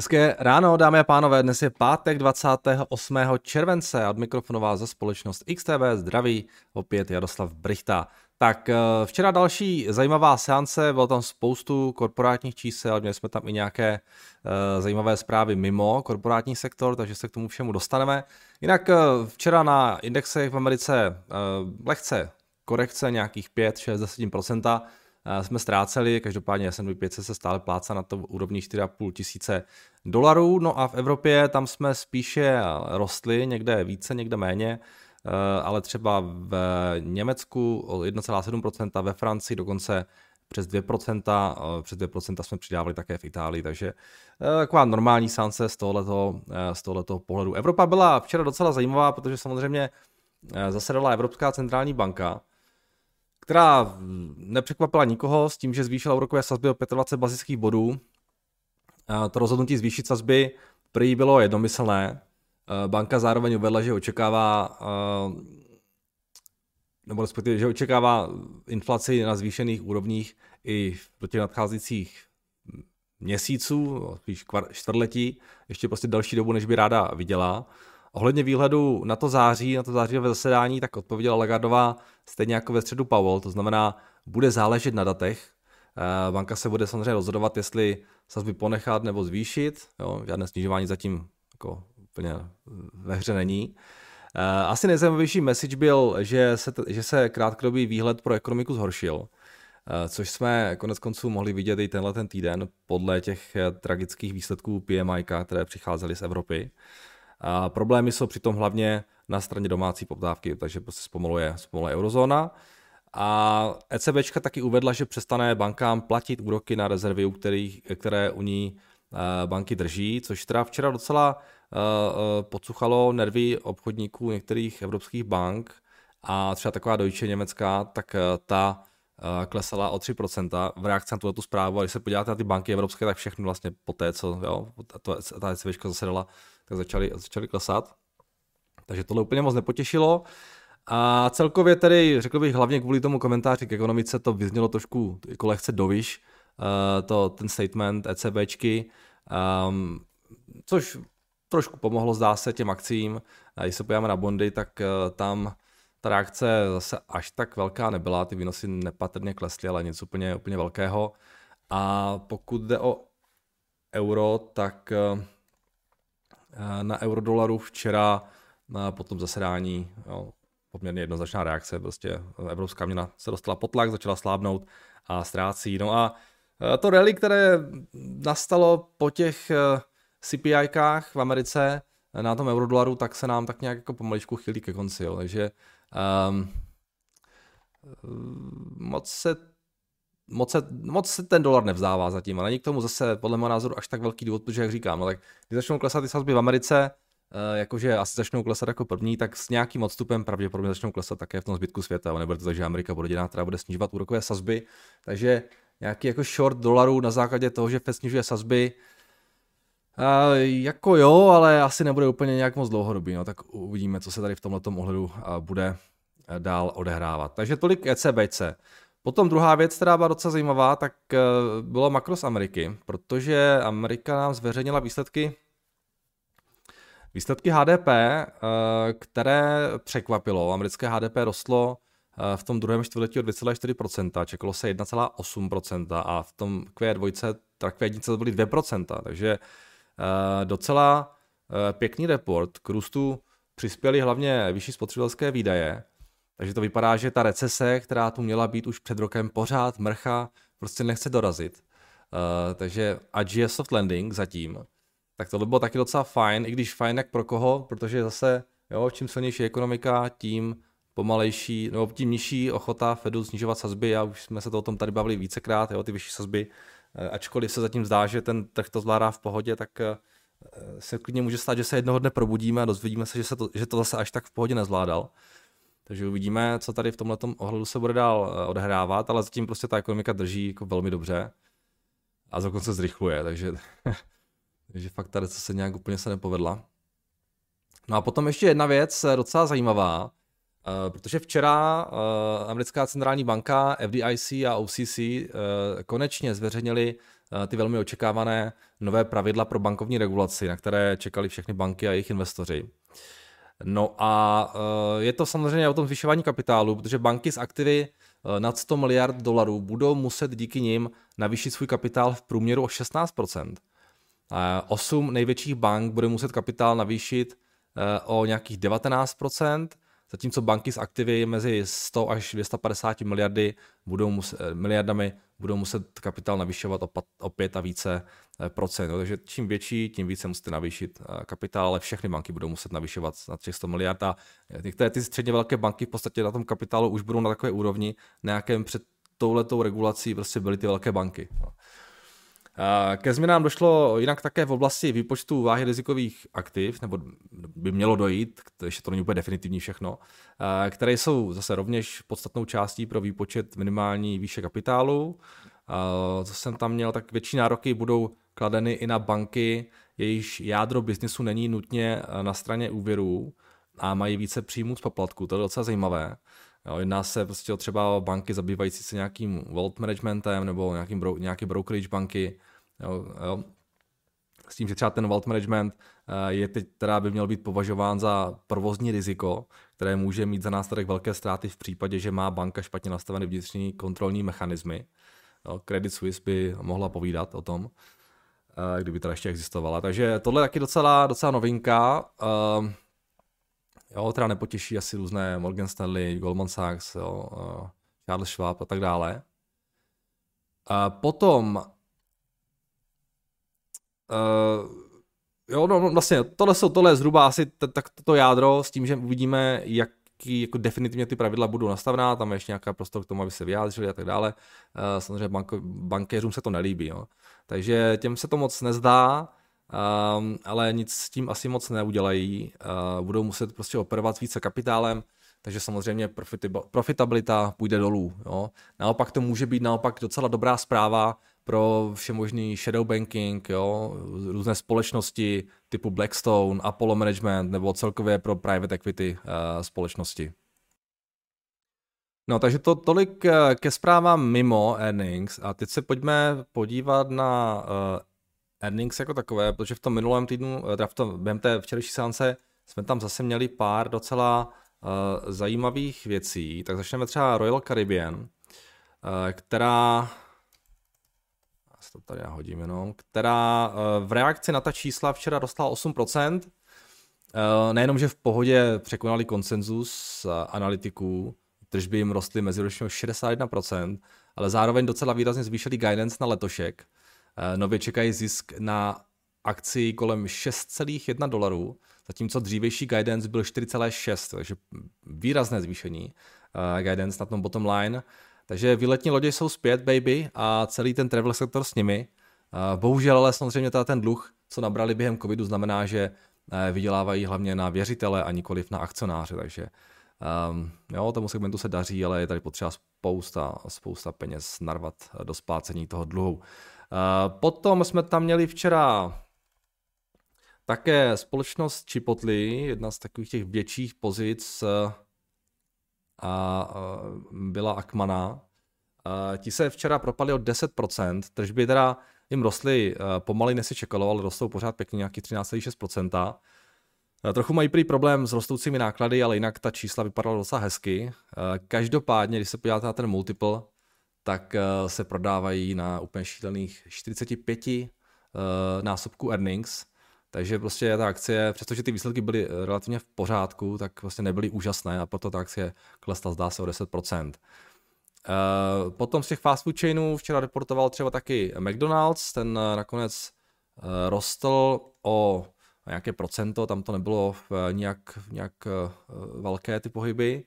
Hezké ráno, dámy a pánové, dnes je pátek 28. července a od mikrofonová za společnost XTB zdraví opět Jaroslav Brichta. Tak eh, včera další zajímavá seance, bylo tam spoustu korporátních čísel, měli jsme tam i nějaké uh, zajímavé zprávy mimo korporátní sektor, takže se k tomu všemu dostaneme. Jinak uh, včera na indexech v Americe lehce korekce nějakých 5, 6, 10%, jsme ztráceli, každopádně S&P 500 se stále pláca na to úrovni 4,5 tisíce dolarů, no a v Evropě tam jsme spíše rostli, někde více, někde méně, eh, ale třeba v Německu o 1,7%, ve Francii dokonce přes 2%, eh, přes 2% jsme přidávali také v Itálii, takže eh, taková normální sance z tohoto, z tohoto pohledu. Evropa byla včera docela zajímavá, protože samozřejmě zasedala Evropská centrální banka, která nepřekvapila nikoho s tím, že zvýšila úrokové sazby o 25 bazických bodů. To rozhodnutí zvýšit sazby prý bylo jednomyslné. Banka zároveň uvedla, že očekává nebo respektive, že očekává inflaci na zvýšených úrovních i v těch nadcházejících měsíců, spíš čtvrtletí, ještě prostě další dobu, než by ráda viděla. Ohledně výhledu na to září, na to zářivé zasedání, tak odpověděla Lagardová stejně jako ve středu Powell, to znamená, bude záležet na datech. Eh, banka se bude samozřejmě rozhodovat, jestli sazby ponechat nebo zvýšit. Jo, žádné snižování zatím jako úplně ve hře není. Eh, asi nejzajímavější message byl, že se, že se krátkodobý výhled pro ekonomiku zhoršil, eh, což jsme konec konců mohli vidět i tenhle ten týden podle těch tragických výsledků PMI, které přicházely z Evropy. A problémy jsou přitom hlavně na straně domácí poptávky, takže prostě zpomaluje, zpomaluje eurozóna. A ECB taky uvedla, že přestane bankám platit úroky na rezervy, u kterých, které u ní eh, banky drží, což teda včera docela uh, podsuchalo nervy obchodníků některých evropských bank a třeba taková Deutsche německá, tak ta klesala o 3% v reakci na tuto zprávu. A když se podíváte na ty banky evropské, tak všechny vlastně po té, co jo, ta ECB zasedala, tak začaly, začaly klesat. Takže tohle úplně moc nepotěšilo. A celkově tedy, řekl bych hlavně kvůli tomu komentáři k ekonomice, to vyznělo trošku jako lehce doviš, uh, to, ten statement ECBčky, um, což trošku pomohlo, zdá se, těm akcím. A když se podíváme na bondy, tak uh, tam ta reakce zase až tak velká nebyla, ty výnosy nepatrně klesly, ale něco úplně, úplně velkého. A pokud jde o euro, tak uh, na eurodolaru včera na potom zasedání jo, poměrně jednoznačná reakce, prostě evropská měna se dostala pod tlak, začala slábnout a ztrácí. No a e, to rally, které nastalo po těch e, CPI-kách v Americe na tom eurodolaru, tak se nám tak nějak jako pomaličku chylí ke konci, jo. takže um, moc se moc se, moc se ten dolar nevzdává zatím, ale není k tomu zase podle mého názoru až tak velký důvod, protože jak říkám, no tak když začnou klesat ty sazby v Americe, uh, jakože asi začnou klesat jako první, tak s nějakým odstupem pravděpodobně začnou klesat také v tom zbytku světa, ale nebude to tak, že Amerika bude jediná, která bude snižovat úrokové sazby, takže nějaký jako short dolarů na základě toho, že Fed snižuje sazby, Uh, jako jo, ale asi nebude úplně nějak moc dlouhodobý, no, tak uvidíme, co se tady v tomto ohledu uh, bude dál odehrávat. Takže tolik ECBC. Potom druhá věc, která byla docela zajímavá, tak eh, bylo makro z Ameriky, protože Amerika nám zveřejnila výsledky Výsledky HDP, eh, které překvapilo, americké HDP rostlo eh, v tom druhém čtvrtletí o 2,4%, čekalo se 1,8% a v tom Q2, tak Q1 to byly 2%, takže docela pěkný report. K růstu přispěly hlavně vyšší spotřebitelské výdaje, takže to vypadá, že ta recese, která tu měla být už před rokem pořád mrcha, prostě nechce dorazit. Uh, takže ať je soft landing zatím, tak to by bylo taky docela fajn, i když fajn jak pro koho, protože zase, jo, čím silnější ekonomika, tím pomalejší, nebo tím nižší ochota Fedu snižovat sazby, a už jsme se to o tom tady bavili vícekrát, jo, ty vyšší sazby, uh, ačkoliv se zatím zdá, že ten trh to zvládá v pohodě, tak uh, se klidně může stát, že se jednoho dne probudíme a dozvědíme se, že, se to, že to zase až tak v pohodě nezvládal. Takže uvidíme, co tady v tomhle ohledu se bude dál eh, odehrávat, ale zatím prostě ta ekonomika drží jako velmi dobře a dokonce zrychluje, takže, takže fakt tady co se nějak úplně se nepovedla. No a potom ještě jedna věc eh, docela zajímavá, Uh, protože včera americká centrální banka, FDIC a OCC konečně zveřejnili ty velmi očekávané nové pravidla pro bankovní regulaci, na které čekali všechny banky a jejich investoři. No a je to samozřejmě o tom zvyšování kapitálu, protože banky z aktivy nad 100 miliard dolarů budou muset díky nim navýšit svůj kapitál v průměru o 16%. Osm největších bank bude muset kapitál navýšit o nějakých 19%, zatímco banky s aktivy mezi 100 až 250 miliardy budou muset, eh, miliardami budou muset kapitál navyšovat o, o 5 a více eh, procent. Takže čím větší, tím více musíte navýšit eh, kapitál, ale všechny banky budou muset navyšovat na těch 100 miliard a některé ty středně velké banky v podstatě na tom kapitálu už budou na takové úrovni, na jakém před touhletou regulací prostě byly ty velké banky. Ke změnám došlo jinak také v oblasti výpočtu váhy rizikových aktiv, nebo by mělo dojít, ještě to není úplně definitivní všechno, které jsou zase rovněž podstatnou částí pro výpočet minimální výše kapitálu. Co jsem tam měl, tak větší nároky budou kladeny i na banky, jejichž jádro biznisu není nutně na straně úvěrů a mají více příjmů z poplatku. To je docela zajímavé. Jo, jedná se prostě o třeba banky zabývající se nějakým wealth managementem nebo nějakým bro, nějaké brokerage banky. Jo, jo. S tím, že třeba ten wealth management eh, je teď teda by měl být považován za provozní riziko, které může mít za následek velké ztráty v případě, že má banka špatně nastavené vnitřní kontrolní mechanismy. Jo, Credit Suisse by mohla povídat o tom, eh, kdyby teda ještě existovala. Takže tohle je taky docela, docela novinka. Uh, Jo, teda nepotěší asi různé Morgan Stanley, Goldman Sachs, jo, uh, Charles Schwab a tak dále. A potom uh, jo, no, no, vlastně tohle, jsou, tohle je zhruba asi tak toto jádro s tím, že uvidíme, jaký jako definitivně ty pravidla budou nastavená, tam je ještě nějaká prostor k tomu, aby se vyjádřili a tak dále. Uh, samozřejmě banko, bankéřům se to nelíbí, jo. Takže těm se to moc nezdá, um, ale nic s tím asi moc neudělají. Uh, budou muset prostě operovat více kapitálem, takže samozřejmě profitabilita půjde dolů. Jo. Naopak to může být naopak docela dobrá zpráva pro všemožný shadow banking, jo, různé společnosti typu Blackstone, Apollo Management nebo celkově pro private equity uh, společnosti. No, takže to tolik eh, ke zprávám mimo earnings a teď se pojďme podívat na uh, earnings jako takové, protože v tom minulém týdnu, eh, teda v tom, během té včerejší seance, jsme tam zase měli pár docela uh, zajímavých věcí. Tak začneme třeba Royal Caribbean, uh, která já to tady hodím jenom, která uh, v reakci na ta čísla včera dostala 8%. Uh, nejenom, že v pohodě překonali konsenzus uh, analytiků, tržby jim rostly meziročně o 61%, ale zároveň docela výrazně zvýšili guidance na letošek, Eh, nově čekají zisk na akci kolem 6,1 dolarů, zatímco dřívější guidance byl 4,6, takže výrazné zvýšení uh, guidance na tom bottom line. Takže výletní lodě jsou zpět, baby, a celý ten travel sektor s nimi. Uh, bohužel ale samozřejmě teda ten dluh, co nabrali během covidu, znamená, že vydělávají hlavně na věřitele a nikoliv na akcionáře, takže um, jo, tomu segmentu se daří, ale je tady potřeba spousta, spousta peněz narvat do splácení toho dluhu. Eh, potom jsme tam měli včera také společnost Chipotle, jedna z takových těch větších pozic eh, a eh, byla Akmana. Ti se včera propadli o 10%, tržby teda jim rostly pomaly, než se čekalo, ale rostou pořád pěkně nějaký 13,6%. Trochu mají prý problém s rostoucími náklady, ale jinak ta čísla vypadala docela hezky. Každopádně, když se podíváte na ten multiple, tak eh, se prodávají na úplně šílených 45 eh, násobků earnings, takže prostě ta akcie, přestože ty výsledky byly eh, relativně v pořádku, tak vlastně nebyly úžasné a proto ta akcie klesla zdá se o 10%. Potom z těch fast food chainů včera reportoval třeba taky McDonald's, ten nakonec rostl o nějaké procento, tam to nebylo nějak, nějak velké ty pohyby.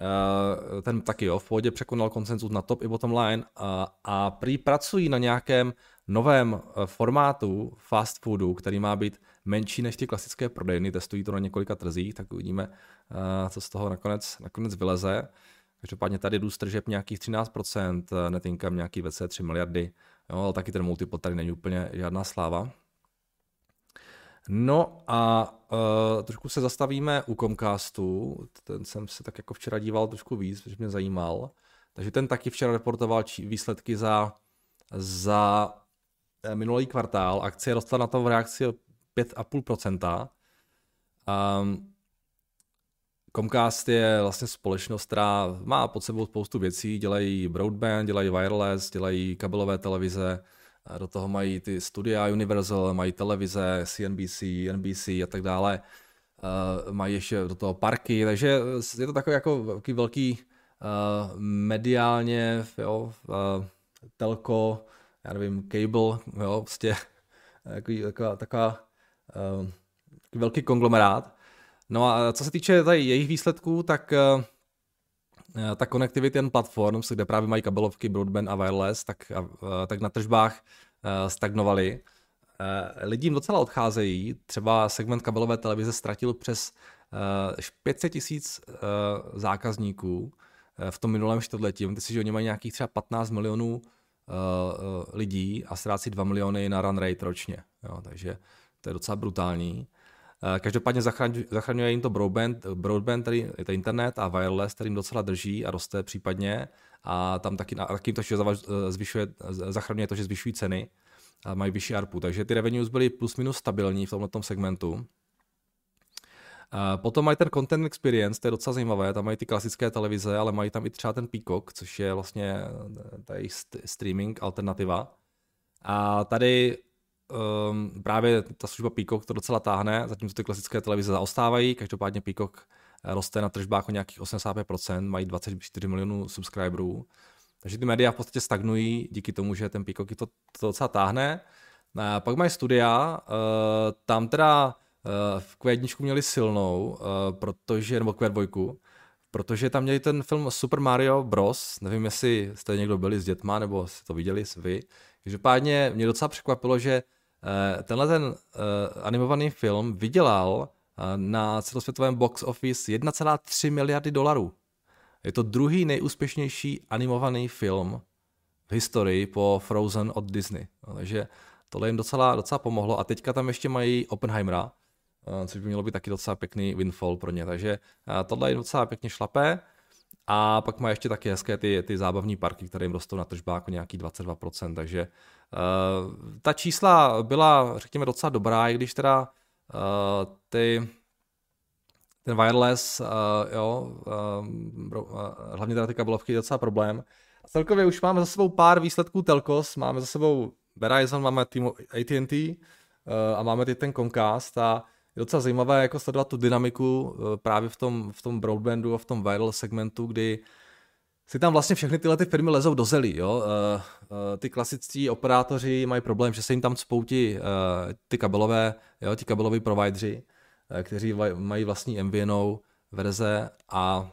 Eh, ten taky jo, v pohodě překonal konsenzus na top i bottom line a, a prý pracují na nějakém novém eh, formátu fast foodu, který má být menší než ty klasické prodejny, testují to na několika trzích, tak uvidíme, eh, co z toho nakonec, nakonec vyleze. Každopádně tady růst tržeb nějakých 13%, net income nějaký 3 miliardy, jo, ale taky ten multiple tady není úplně žádná sláva. No a uh, trošku se zastavíme u Comcastu, ten jsem se tak jako včera díval trošku víc, protože mě zajímal. Takže ten taky včera reportoval či, výsledky za, za minulý kvartál, akcie rostla na to v reakci o 5,5%. Um, Comcast je vlastně společnost, která má pod sebou spoustu věcí, dělají broadband, dělají wireless, dělají kabelové televize, do toho mají ty studia Universal, mají televize, CNBC, NBC a tak dále. Mají ještě do toho parky, takže je to takový jako velký, velký mediálně, jo, telko, já nevím, cable, jo, prostě takový, taková, taková velký konglomerát. No a co se týče tady jejich výsledků, tak ta Connectivity and Platforms, kde právě mají kabelovky, broadband a wireless, tak, uh, tak na tržbách uh, stagnovaly. Lidi jim docela odcházejí, třeba segment kabelové televize ztratil přes uh, 500 tisíc zákazníků v tom minulém čtvrtletí. Víte si, že oni mají nějakých třeba 15 milionů lidí a ztrácí 2 miliony na run rate ročně. Jo, takže to je docela brutální. Eh, každopádně zachraňuje jim to broadband, broadband který je to internet a wireless, který jim docela drží a roste případně. A tam taky, a taky to, že eh, zvyšuje, zachraňuje to, že zvyšují ceny a mají vyšší ARPU. Takže ty revenues byly plus minus stabilní v tomto segmentu. Eh, potom mají ten content experience, to je docela zajímavé, tam mají ty klasické televize, ale mají tam i třeba ten Peacock, což je vlastně ta jejich streaming alternativa. A tady um, právě ta služba Peacock to docela táhne, zatímco ty klasické televize zaostávají, každopádně Peacock eh, roste na tržbách o nějakých 85%, mají 24 milionů subscriberů, takže ty média v podstatě stagnují díky tomu, že ten Peacock to, to docela táhne. A pak mají studia, uh, tam teda v Q1 měli silnou, protože, nebo Q2, protože tam měli ten film Super Mario Bros. Nevím, jestli jste někdo byli s dětma, nebo jste to viděli vy. Každopádně mě docela překvapilo, že Eh, tenhle ten uh, animovaný film vydělal uh, na celosvětovém box office 1,3 miliardy dolarů. Je to druhý nejúspěšnější animovaný film v historii po Frozen od Disney. No, takže tohle jim docela, docela pomohlo. A teďka tam ještě mají Oppenheimera, což by mělo být taky docela pěkný windfall pro ně. Takže tohle jim docela pěkně šlapé. A pak má ještě taky hezké ty, ty zábavní parky, které jim rostou na tržbách jako nějaký 22%, takže uh, ta čísla byla, řekněme, docela dobrá, i když teda uh, ty ten wireless, uh, jo, uh, hlavně teda ty kabelovky docela problém. A celkově už máme za sebou pár výsledků telkos, máme za sebou Verizon, máme AT&T uh, a máme ty ten Comcast a docela zajímavé jako sledovat tu dynamiku eh, právě v tom, v tom broadbandu a v tom viral segmentu, kdy si tam vlastně všechny tyhle ty firmy lezou do zelí. Jo? Uh, uh, ty klasičtí operátoři mají problém, že se jim tam spoutí ty kabelové, jo, ti kabeloví provideri, kteří mají vlastní MVNO verze a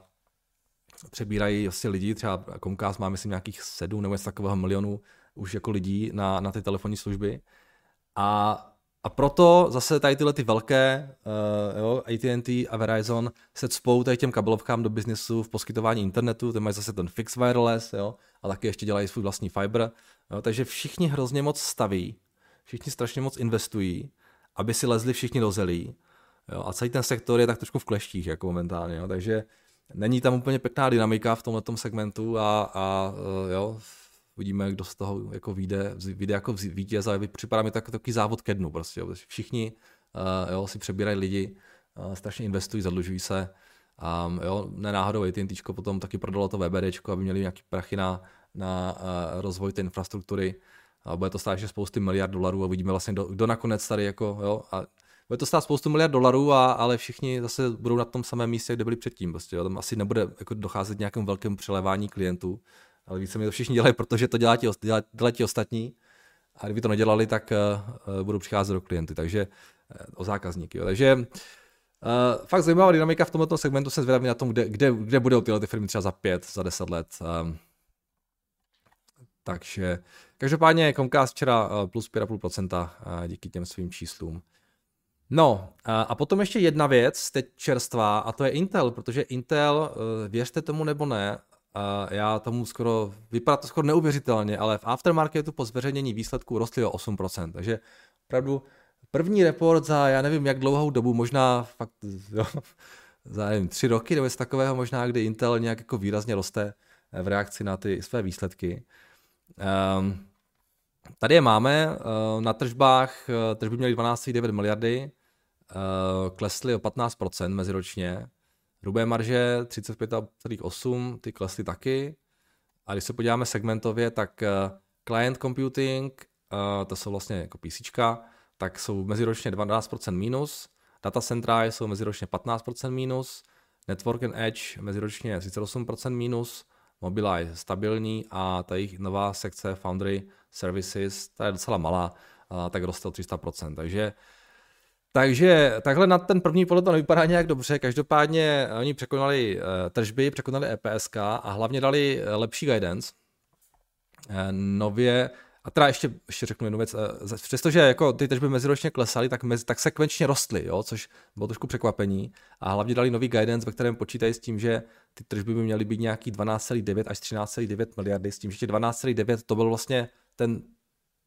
přebírají vlastně lidi, třeba Comcast má myslím nějakých sedm nebo něco takového milionů už jako lidí na, na ty telefonní služby. A a proto zase tady tyhle ty velké, uh, jo, AT&T a Verizon se cpou tady těm kabelovkám do biznesu v poskytování internetu, ty mají zase ten fixed wireless, jo, a taky ještě dělají svůj vlastní fiber, jo, takže všichni hrozně moc staví, všichni strašně moc investují, aby si lezli všichni do zelí, jo, a celý ten sektor je tak trošku v kleštích, jako momentálně, jo, takže není tam úplně pěkná dynamika v tomhle segmentu a, a uh, jo, uvidíme, kdo z toho jako vyjde, vyjde jako vítěz, ale připadá mi tak, takový závod ke dnu prostě. Jo. Všichni uh, jo, si přebírají lidi, uh, strašně investují, zadlužují se. Um, jo, nenáhodou AT&T potom taky prodalo to VBD, aby měli nějaký prachy na, na uh, rozvoj té infrastruktury. A bude to stát ještě spousty miliard dolarů a vidíme vlastně, kdo, kdo nakonec tady jako, jo, a bude to stát spoustu miliard dolarů, a, ale všichni zase budou na tom samém místě, kde byli předtím. Prostě, jo. Tam asi nebude jako docházet nějakému velkému přelévání klientů ale více mi to všichni dělají, protože to dělá ti, dělá, dělá ti ostatní a kdyby to nedělali, tak uh, budou přicházet do klienty, takže uh, o zákazníky. Jo. Takže uh, fakt zajímavá dynamika v tomto segmentu, se zvědavý na tom, kde, kde, kde budou tyhle ty firmy třeba za pět, za deset let. Um, takže každopádně Comcast včera plus 5,5% díky těm svým číslům. No a potom ještě jedna věc, teď čerstvá, a to je Intel, protože Intel, věřte tomu nebo ne, já tomu skoro, vypadá to skoro neuvěřitelně, ale v aftermarketu po zveřejnění výsledků rostly o 8%, takže opravdu první report za já nevím jak dlouhou dobu, možná fakt jo, za nevím, tři roky nebo něco takového možná, kdy Intel nějak jako výrazně roste v reakci na ty své výsledky. Um, Tady je máme, uh, na tržbách uh, tržby měly 12,9 miliardy, uh, klesly o 15% meziročně, hrubé marže 35,8, ty klesly taky. A když se podíváme segmentově, tak uh, client computing, uh, to jsou vlastně jako PC, tak jsou meziročně 12% minus, data centra jsou meziročně 15% minus, network and edge meziročně 38% minus, Mobileye stabilní a ta jejich nová sekce Foundry Services, ta je docela malá, tak roste o 300%. Takže takže takhle na ten první pohled to nevypadá nějak dobře, každopádně oni překonali eh, tržby, překonali EPSK a hlavně dali eh, lepší guidance. Eh, nově a teda ještě, ještě řeknu jednu věc, eh, přestože jako ty tržby meziročně klesaly, tak, mezi, tak sekvenčně rostly, jo, což bylo trošku překvapení a hlavně dali nový guidance, ve kterém počítají s tím, že ty tržby by měly být nějaký 12,9 až 13,9 miliardy, s tím, že 12,9 to byl vlastně ten,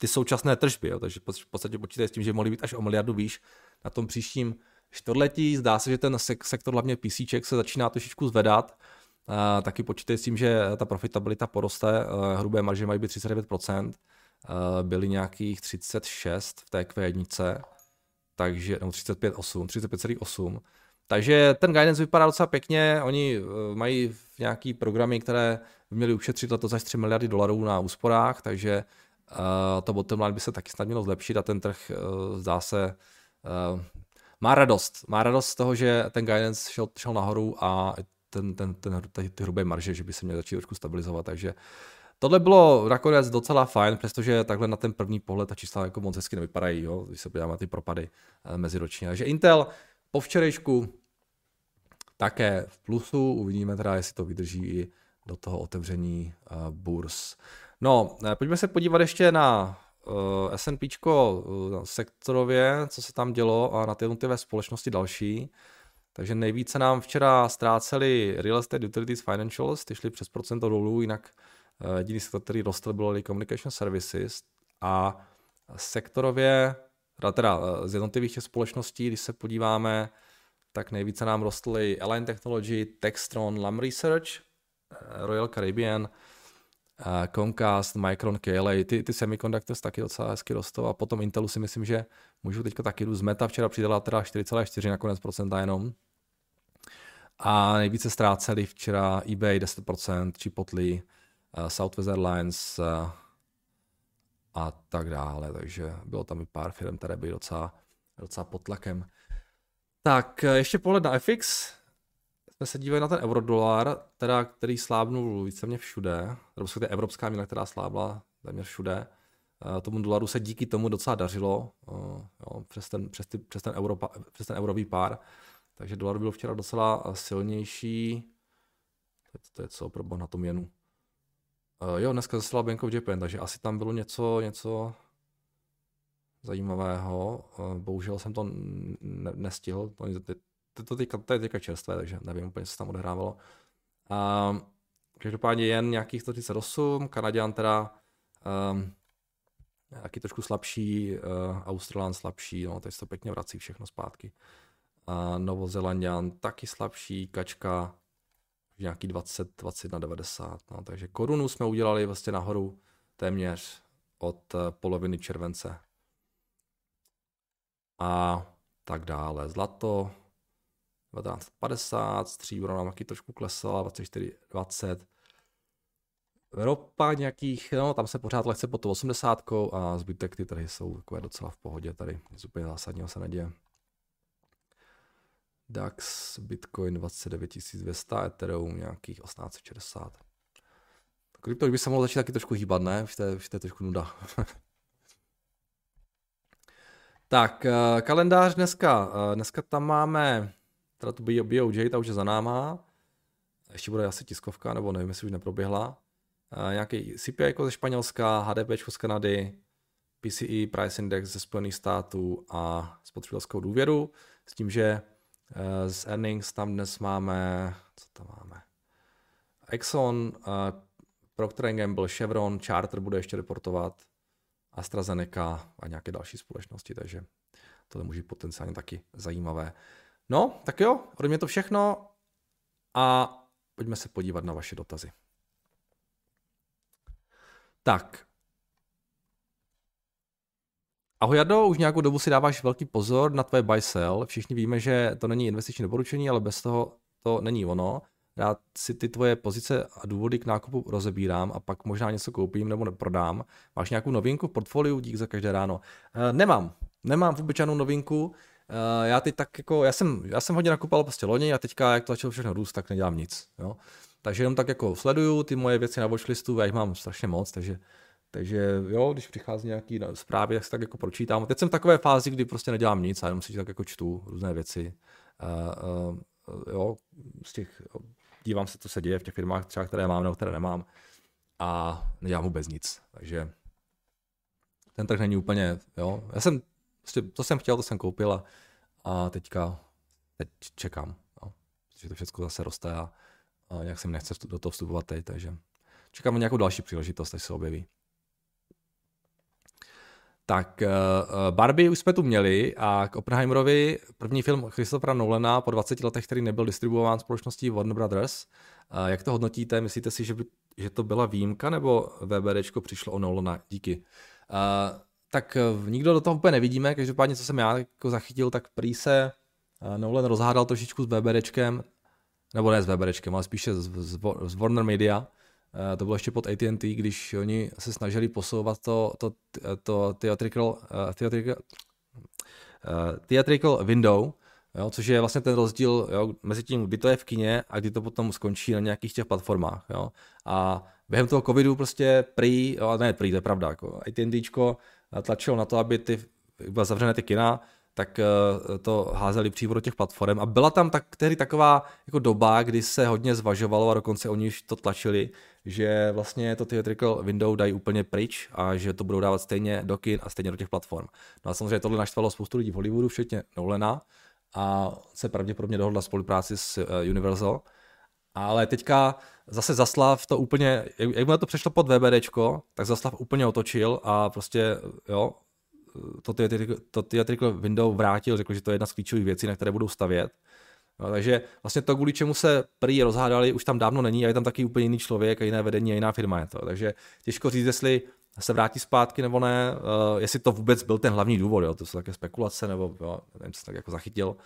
ty současné tržby, jo, takže v podstatě počítají s tím, že mohly být až o miliardu výš na tom příštím čtvrtletí. Zdá se, že ten sektor hlavně PC se začíná trošičku zvedat, Uh, taky počítají s tím, že ta profitabilita poroste, uh, hrubé marže mají být 39%, Eh, byly nějakých 36 v té Q1, takže, no 35,8, 35,8. Takže ten guidance vypadá docela pěkně, oni eh, mají nějaký programy, které měly ušetřit letos až 3 miliardy dolarů na úsporách, takže uh, to bottom line by se taky snad mělo zlepšit a ten trh uh, zdá se uh, má radost. Má radost z toho, že ten guidance šel, šel nahoru a ten, ten, ten, ty, ty hrubé marže, že by se měly začít trošku stabilizovat, takže Tohle bylo nakonec docela fajn, přestože takhle na ten první pohled ta čísla jako moc hezky nevypadají, jo, když se podíváme ty propady eh, meziročně. Takže Intel po včerejšku také v plusu, uvidíme teda, jestli to vydrží i do toho otevření uh, burs. No, eh, pojďme se podívat ještě na uh, S&P uh, sektorově, co se tam dělo a na ty jednotlivé společnosti další. Takže nejvíce nám včera ztráceli Real Estate Utilities Financials, ty šly přes procento dolů, jinak Eh, jediný sektor, který rostl, bylo Communication Services a sektorově, teda eh, z jednotlivých společností, když se podíváme, tak nejvíce nám rostly Align Technology, Textron, Lam Research, Royal Caribbean, Comcast, Micron, KLA, ty, ty semiconductors taky docela hezky rostou a potom Intelu si myslím, že můžu teďka taky jdu z Meta, včera přidala teda 4,4 nakonec procenta jenom. A nejvíce ztráceli včera eBay 10%, Chipotle, Eh, Southwest Airlines eh, a tak dále, takže bylo tam i pár firm, které byly docela, docela pod tlakem. Tak, eh, ještě pohled na FX. Jsme se dívali na ten eurodolar, teda, který slábnul víceméně všude, je evropská měna, která slábla téměř všude. Tomu dolaru se díky tomu docela dařilo, jo, přes, ten, přes, ty, přes, ten euro, přes ten eurový pár. Takže dolar byl včera docela silnější. To je, to je co pro na tom jenu. Jo, dneska zaslala Bank of Japan, takže asi tam bylo něco, něco zajímavého. Bohužel jsem to ne- nestihl. To, to, to, teďka, to je teďka čerstvé, takže nevím úplně, co se tam odehrávalo. Uh, každopádně jen nějakých 138, Kanaděn teda um, nějaký trošku slabší, uh, Australán slabší, no, teď se to pěkně vrací všechno zpátky. Uh, Novozelandian taky slabší, Kačka nějaký 20, 21, 90. No, takže korunu jsme udělali vlastně nahoru téměř od eh, poloviny července. A tak dále. Zlato 1950, stříbro nám taky trošku klesala, 24, 20. Ropa nějakých, no tam se pořád lehce pod to 80 a zbytek ty trhy jsou takové docela v pohodě tady, nic úplně zásadního se neděje. DAX, Bitcoin 29200, Ethereum nějakých 1860. Krypto by se mohlo začít taky trošku hýbat, ne? Už to je, už to je trošku nuda. tak, eh, kalendář dneska. Eh, dneska tam máme, teda tu BOJ, ta už je za náma. Ještě bude asi tiskovka, nebo nevím, jestli už neproběhla. Eh, nějaký CPI jako ze Španělska, HDP z Kanady, PCE Price Index ze Spojených států a spotřebitelskou důvěru. S tím, že Eh, z earnings tam dnes máme, co tam máme? Exxon, uh, Procter Gamble, Chevron, Charter bude ještě reportovat, AstraZeneca a nějaké další společnosti, takže to může být potenciálně taky zajímavé. No, tak jo, ode mě to všechno a pojďme se podívat na vaše dotazy. Tak, Ahoj Jardo, už nějakou dobu si dáváš velký pozor na tvoje buy sell. Všichni víme, že to není investiční doporučení, ale bez toho to není ono. Já si ty tvoje pozice a důvody k nákupu rozebírám a pak možná něco koupím nebo neprodám. Máš nějakou novinku v portfoliu? Dík za každé ráno. E, nemám. Nemám vůbec žádnou novinku. E, já teď tak jako, já jsem, já jsem hodně nakupoval prostě loni a teďka, jak to začalo všechno růst, tak nedělám nic. Jo? Takže jenom tak jako sleduju ty moje věci na watchlistu, já jich mám strašně moc, takže takže jo, když přichází nějaký zprávy, tak si tak jako pročítám. Teď jsem v takové fázi, kdy prostě nedělám nic a jenom si tak jako čtu různé věci. Uh, uh, jo, z těch, dívám se, co se děje v těch firmách, třeba které mám nebo které nemám a nedělám vůbec nic. Takže ten trh není úplně, jo. Já jsem, prostě, to jsem chtěl, to jsem koupil a, a teďka teď čekám, jo. protože to všechno zase roste a, a nějak se mi nechce do toho vstupovat teď, takže čekám na nějakou další příležitost, až se objeví. Tak uh, Barbie už jsme tu měli a k Oppenheimerovi první film Christophera Nolana po 20 letech, který nebyl distribuován společností Warner Brothers. Uh, jak to hodnotíte? Myslíte si, že, by, že to byla výjimka nebo VBDčko přišlo o Nolana? Díky. Tak nikdo do toho úplně nevidíme, každopádně co jsem já jako zachytil, tak prý se Nolan rozhádal trošičku s VBDčkem, nebo ne s VBDčkem, ale spíše s, Warner Media, Eh, to bylo ještě pod AT&T, když oni se snažili posouvat to, to, to theatrical, theatrical, theatrical window, jo, což je vlastně ten rozdíl jo, mezi tím, kdy to je v kině a kdy to potom skončí na nějakých těch platformách. Jo. A během toho covidu prostě prý, jo, ne prý, to je pravda, jako AT&T tlačilo na to, aby ty, byla zavřené ty kina, tak eh, to házeli přímo do těch platform a byla tam tak, tehdy taková jako doba, kdy se hodně zvažovalo a dokonce oni už to tlačili, že vlastně to theatrical window dají úplně pryč a že to budou dávat stejně do kin a stejně do těch platform. No a samozřejmě tohle naštvalo spoustu lidí v Hollywoodu, včetně Nolana a se pravděpodobně dohodla spolupráci s eh, Universal. Ale teďka zase Zaslav to úplně, jak mu to přešlo pod VBDčko, tak Zaslav úplně otočil a prostě, jo, to, to theatrical window vrátil, řekl, že to je jedna z klíčových věcí, na které budou stavět. No, takže vlastně to, kvůli čemu se prý rozhádali, už tam dávno není a je tam taky úplně jiný člověk a jiné vedení a jiná firma je to. Takže těžko říct, jestli se vrátí zpátky nebo ne, uh, jestli to vůbec byl ten hlavní důvod, jo, to jsou také spekulace, nebo jo, nevím, co tak jako zachytil.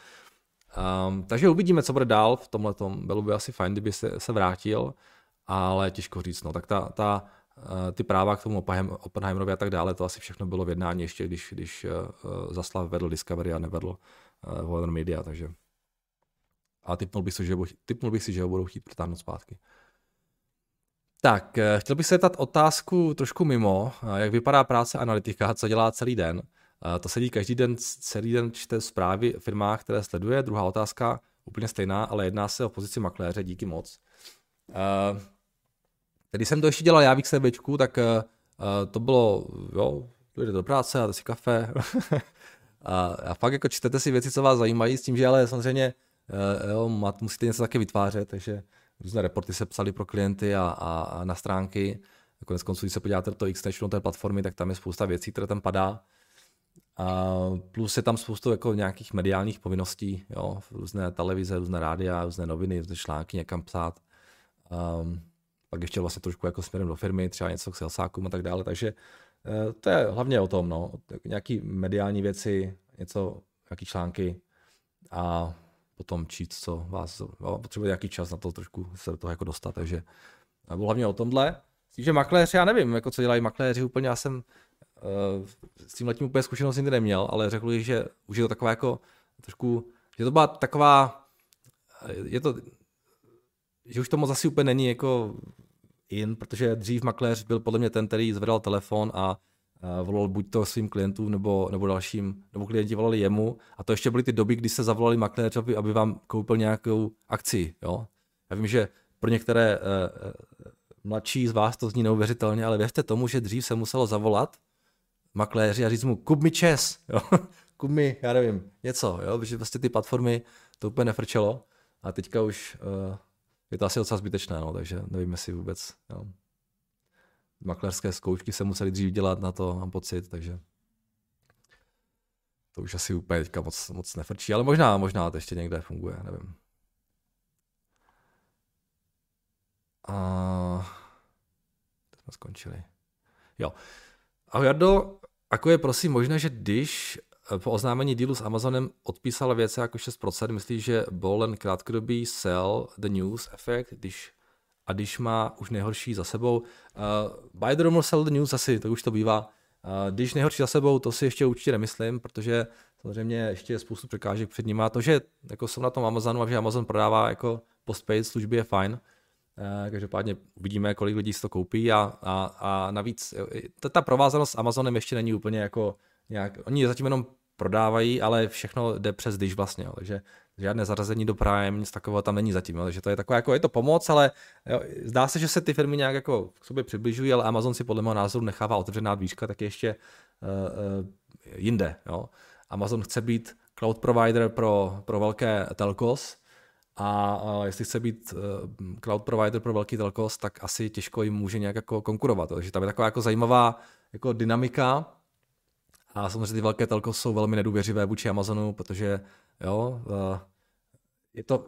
Um, takže uvidíme, co bude dál v tomhle tom. Bylo by asi fajn, kdyby se, se vrátil, ale těžko říct. No. Tak ta, ta Eh, ty práva k tomu Oppenheimerovi a tak dále, to asi všechno bylo v jednání ještě, když, když eh, Zaslav vedl Discovery a nevedl eh, Warner Media, takže a typnul bych, si, že, typnul bych si, že ho budou chtít přitáhnout zpátky. Tak, chtěl bych se zeptat otázku trošku mimo, jak vypadá práce analytika, co dělá celý den. To sedí každý den, celý den čte zprávy o firmách, které sleduje. Druhá otázka, úplně stejná, ale jedná se o pozici makléře, díky moc. Když jsem to ještě dělal já v XTBčku, tak to bylo, jo, jde do práce, dáte si kafe. a, a fakt jako čtete si věci, co vás zajímají, s tím, že ale samozřejmě uh, jo, musíte něco taky vytvářet, takže různé reporty se psaly pro klienty a, a, a na stránky. Konec konců, když se podíváte do toho X té platformy, tak tam je spousta věcí, které tam padá. A plus je tam spoustu jako nějakých mediálních povinností, jo, různé televize, různé rádia, různé noviny, různé články někam psát. Um, pak ještě vlastně trošku jako směrem do firmy, třeba něco k salesákům a tak dále, takže eh, to je hlavně o tom, no, nějaký mediální věci, něco, nějaký články a potom číst, co vás, no, potřebuje nějaký čas na to trošku se do toho jako dostat, takže hlavně o tomhle. že makléři, já nevím, jako co dělají makléři úplně, já jsem uh, s tím letím úplně zkušenost nikdy neměl, ale řekl že už je to taková jako trošku, že to byla taková, je to, že už to moc asi úplně není jako in, protože dřív makléř byl podle mě ten, který zvedal telefon a volal buď to svým klientům nebo, nebo dalším, nebo klienti volali jemu. A to ještě byly ty doby, kdy se zavolali makléřovi, aby vám koupil nějakou akci. Jo? Já vím, že pro některé uh, mladší z vás to zní neuvěřitelně, ale věřte tomu, že dřív se muselo zavolat makléři a říct mu, kup mi čes, jo? kup mi, já nevím, něco, jo? protože vlastně ty platformy to úplně nefrčelo a teďka už uh, je to asi docela zbytečné, no, takže nevím, jestli vůbec. Jo. Maklerské zkoušky se museli dřív dělat na to, mám pocit, takže to už asi úplně teďka moc, moc nefrčí, ale možná, možná to ještě někde funguje, nevím. A... To jsme skončili. Jo. Ahoj Jardo, Ako je prosím možné, že když eh, po oznámení dílu s Amazonem odpísal věci jako 6%, myslíš, že byl len krátkodobý sell the news efekt, když a když má už nejhorší za sebou. Uh, buy the sell the news asi, to už to bývá. Uh, když nejhorší za sebou, to si ještě určitě nemyslím, protože samozřejmě ještě je spoustu překážek před nimi. A to, že jako jsem na tom Amazonu a že Amazon prodává jako postpaid služby je fajn. Uh, každopádně uvidíme, kolik lidí si to koupí a, a, a navíc ta, ta provázanost s Amazonem ještě není úplně jako nějak, oni zatím jenom prodávají, ale všechno jde přes Dish vlastně, jo, takže žádné zařazení do Prime, nic takového tam není zatím, jo, takže to je takové, jako je to pomoc, ale jo, zdá se, že se ty firmy nějak jako k sobě přibližují, ale Amazon si podle mého názoru nechává otevřená dvířka tak ještě uh, uh, jinde, jo. Amazon chce být cloud provider pro, pro velké telcos, a jestli chce být uh, cloud provider pro velký telcos, tak asi těžko jim může nějak jako konkurovat. Takže tam je taková jako zajímavá jako dynamika, a samozřejmě ty velké telko jsou velmi nedůvěřivé vůči Amazonu, protože jo, eh, je to,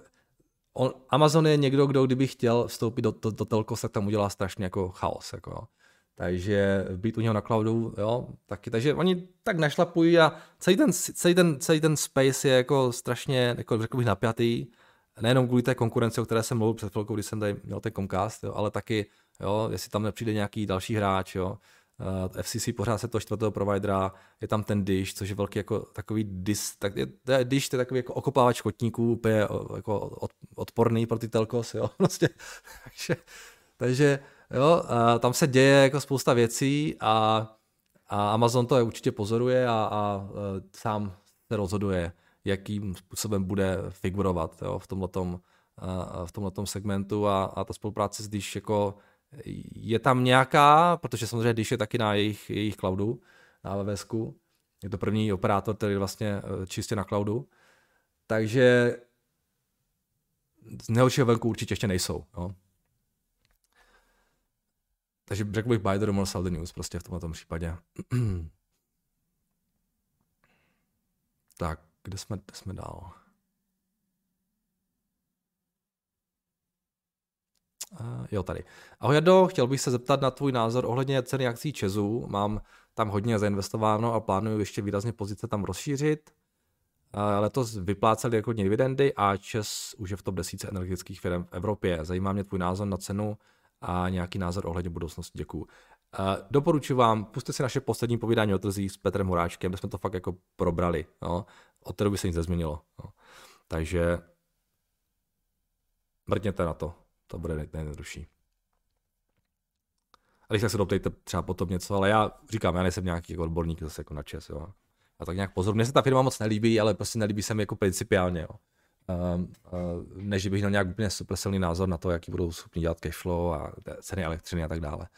on, Amazon je někdo, kdo kdyby chtěl vstoupit do, do, do telko, tak tam udělá strašně jako chaos. Jako, jo. Takže být u něho na cloudu, jo, taky. Takže oni tak našlapují a celý ten, celý ten, celý ten space je jako strašně, jako řekl bych, napjatý. Nejenom kvůli té konkurenci, o které jsem mluvil před chvilkou, když jsem tady měl ten Comcast, jo, ale taky, jo, jestli tam nepřijde nějaký další hráč, jo, eh, FCC pořád se toho čtvrtého providera, je tam ten Dish, což je velký jako takový dis, tak je, Dish to je takový jako okopávač kotníků, úplně jako od, odporný pro ty telkos, jo, vlastně. takže, takže jo, uh, tam se děje jako spousta věcí a, a Amazon to je určitě pozoruje a, a uh, sám se rozhoduje, jakým způsobem bude figurovat jo, v tomhletom, v tomhletom segmentu a, a ta spolupráce s Dish jako je tam nějaká, protože samozřejmě když je taky na jejich, jejich cloudu, na wws je to první operátor, který vlastně eh, čistě na cloudu, takže z nejhoršího venku určitě ještě nejsou. Jo. Takže řekl bych buy the rumor, sell the news prostě v tomto případě. tak, kde jsme, kde jsme dál? Uh, jo, tady. Ahoj Jado, chtěl bych se zeptat na tvůj názor ohledně ceny akcí Česu. Mám tam hodně zainvestováno a plánuju ještě výrazně pozice tam rozšířit. Uh, letos vypláceli jako dividendy a Čes už je v top 10 energetických firm v Evropě. Zajímá mě tvůj názor na cenu a nějaký názor ohledně budoucnosti. Děkuju. Uh, doporučuji vám, puste si naše poslední povídání o trzích s Petrem Horáčkem, kde jsme to fakt jako probrali. No. Od té doby se nic nezměnilo. No. Takže mrkněte na to to bude nejjednodušší. A když tak se doptejte třeba potom něco, ale já říkám, já nejsem nějaký jako odborník zase jako na čes, jo. A tak nějak pozor. Mně se ta firma moc nelíbí, ale prostě nelíbí se mi jako principiálně, jo. Um, uh, než bych měl nějak úplně super silný názor na to, jaký budou schopni dělat cashflow a ceny elektřiny a tak dále.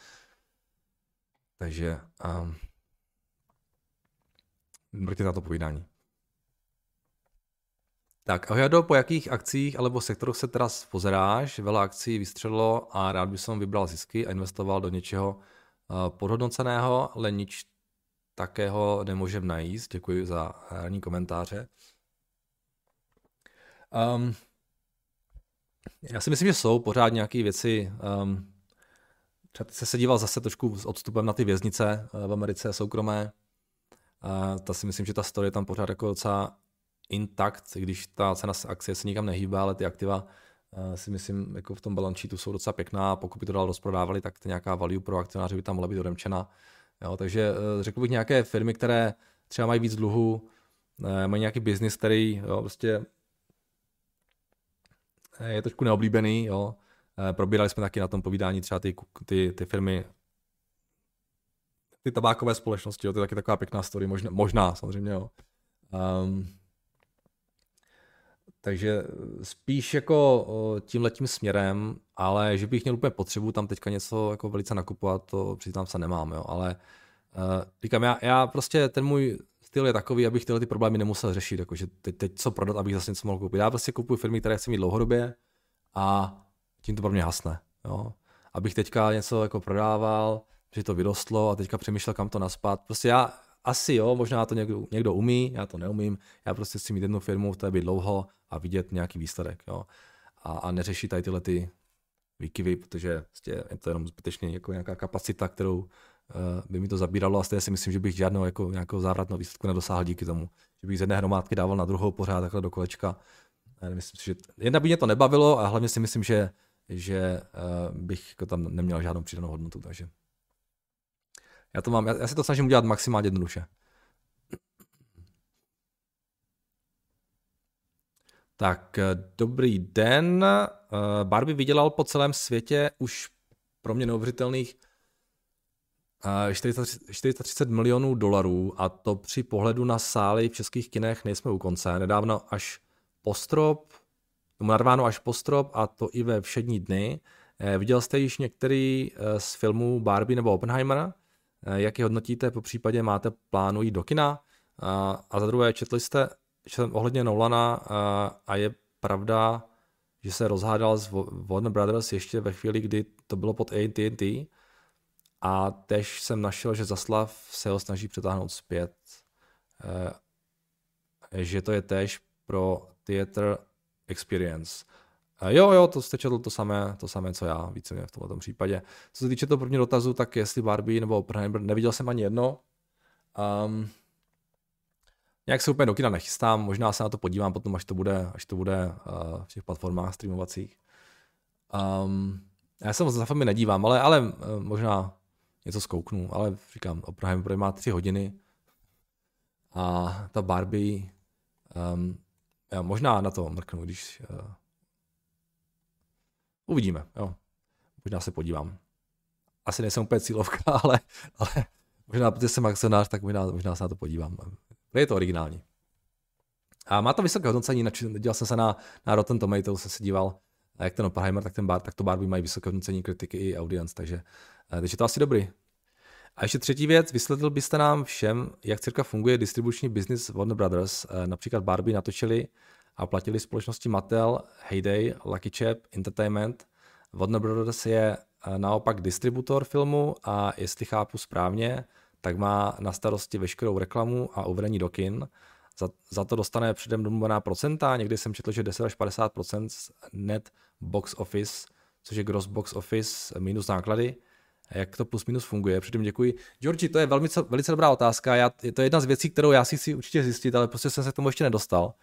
Takže um, mrkněte na to povídání. Tak Ojado, po jakých akcích alebo sektorech se teda pozeráš? Vela akcí vystřelilo a rád by som vybral zisky a investoval do něčeho eh, podhodnoceného, ale nič takého nemůžem najíst. Děkuji za ranní komentáře. Um, já si myslím, že jsou pořád nějaké věci. Um, třeba se díval zase trošku s odstupem na ty věznice eh, v Americe soukromé. Uh, ta si myslím, že ta story tam pořád jako docela intakt, když ta cena akcie se nikam nehýbá, ale ty aktiva uh, si myslím, jako v tom balance sheetu jsou docela pěkná. Pokud by to dál rozprodávali, tak nějaká value pro akcionáře by tam mohla být odemčena. Jo, takže uh, řekl bych nějaké firmy, které třeba mají víc dluhu, uh, mají nějaký biznis, který jo, prostě je trošku neoblíbený. Jo. Probírali jsme taky na tom povídání třeba ty, ty, ty firmy, ty tabákové společnosti, jo, to je taky taková pěkná story, možná, možná samozřejmě. Jo. Um, takže spíš jako tím letím směrem, ale že bych měl úplně potřebu tam teďka něco jako velice nakupovat, to přiznám se nemám, jo, ale uh, říkám, já, já prostě ten můj styl je takový, abych tyhle ty problémy nemusel řešit, jakože teď, teď co prodat, abych zase něco mohl koupit. Já prostě kupuji firmy, které chci mít dlouhodobě a tím to pro mě hasne, jo. Abych teďka něco jako prodával, že to vyrostlo a teďka přemýšlel, kam to naspat. Prostě já, asi jo, možná to někdo, někdo umí, já to neumím. Já prostě chci mít jednu firmu, v té být dlouho a vidět nějaký výsledek. Jo. A, a neřešit tady tyhle ty výkyvy, protože prostě je to jenom zbytečně jako nějaká kapacita, kterou by mi to zabíralo a stejně si myslím, že bych žádnou jako nějakou závratnou výsledku nedosáhl díky tomu. Že bych z jedné hromádky dával na druhou pořád takhle do kolečka. Myslím si, že jedna by mě to nebavilo a hlavně si myslím, že, že bych jako tam neměl žádnou přidanou hodnotu. Takže já to mám, já, já si to snažím udělat maximálně jednoduše. Tak, eh, dobrý den. Eh, Barbie vydělal po celém světě už pro mě neuvěřitelných 430 eh, milionů dolarů a to při pohledu na sály v českých kinech nejsme u konce. Nedávno až postrop, tomu narváno až postrop a to i ve všední dny. Viděl jste již některý z filmů Barbie nebo Oppenheimer? Jak je hodnotíte, po případě máte plánu jít do kina? A za druhé, četli jste jsem ohledně Nolana a, a je pravda, že se rozhádal s Warner Brothers ještě ve chvíli, kdy to bylo pod AT&T a tež jsem našel, že Zaslav se ho snaží přetáhnout zpět. Že to je tež pro Theater Experience. Jo, jo, to jste četl to samé, to samé, co já, víceméně v tomto případě. Co se týče toho prvního dotazu, tak jestli Barbie nebo Oppenheimer, neviděl jsem ani jedno. Um, Nějak se úplně do kina nechystám, možná se na to podívám potom, až to bude, až to bude uh, v těch platformách streamovacích. Um, já se za filmy nedívám, ale, ale uh, možná něco zkouknu, ale říkám, Oppenheimer má tři hodiny a ta Barbie, um, já možná na to mrknu, když uh, uvidíme, jo. Možná se podívám. Asi nejsem úplně cílovka, ale, ale možná, protože jsem akcionář, tak možná, možná se na to podívám. Je to originální. A má to vysoké hodnocení, dělal jsem se na, na Rotten Tomatoes, jsem se díval, jak ten Oppenheimer, tak, ten bar, tak to Barbie mají vysoké hodnocení kritiky i audience, takže, eh, takže to asi dobrý. A ještě třetí věc, vysvětlil byste nám všem, jak cirka funguje distribuční business Warner Brothers. Eh, například Barbie natočili a platili společnosti Mattel, Heyday, Lucky Chap, Entertainment. Warner Brothers je eh, naopak distributor filmu a jestli chápu správně, tak má na starosti veškerou reklamu a uvedení do kin. Za, za to dostane předem domluvená procenta, někdy jsem četl, že 10 až 50% net box office, což je gross box office minus náklady. Jak to plus minus funguje? Předem děkuji. Georgi, to je velmi, velice dobrá otázka. Já, to je jedna z věcí, kterou já si chci určitě zjistit, ale prostě jsem se k tomu ještě nedostal.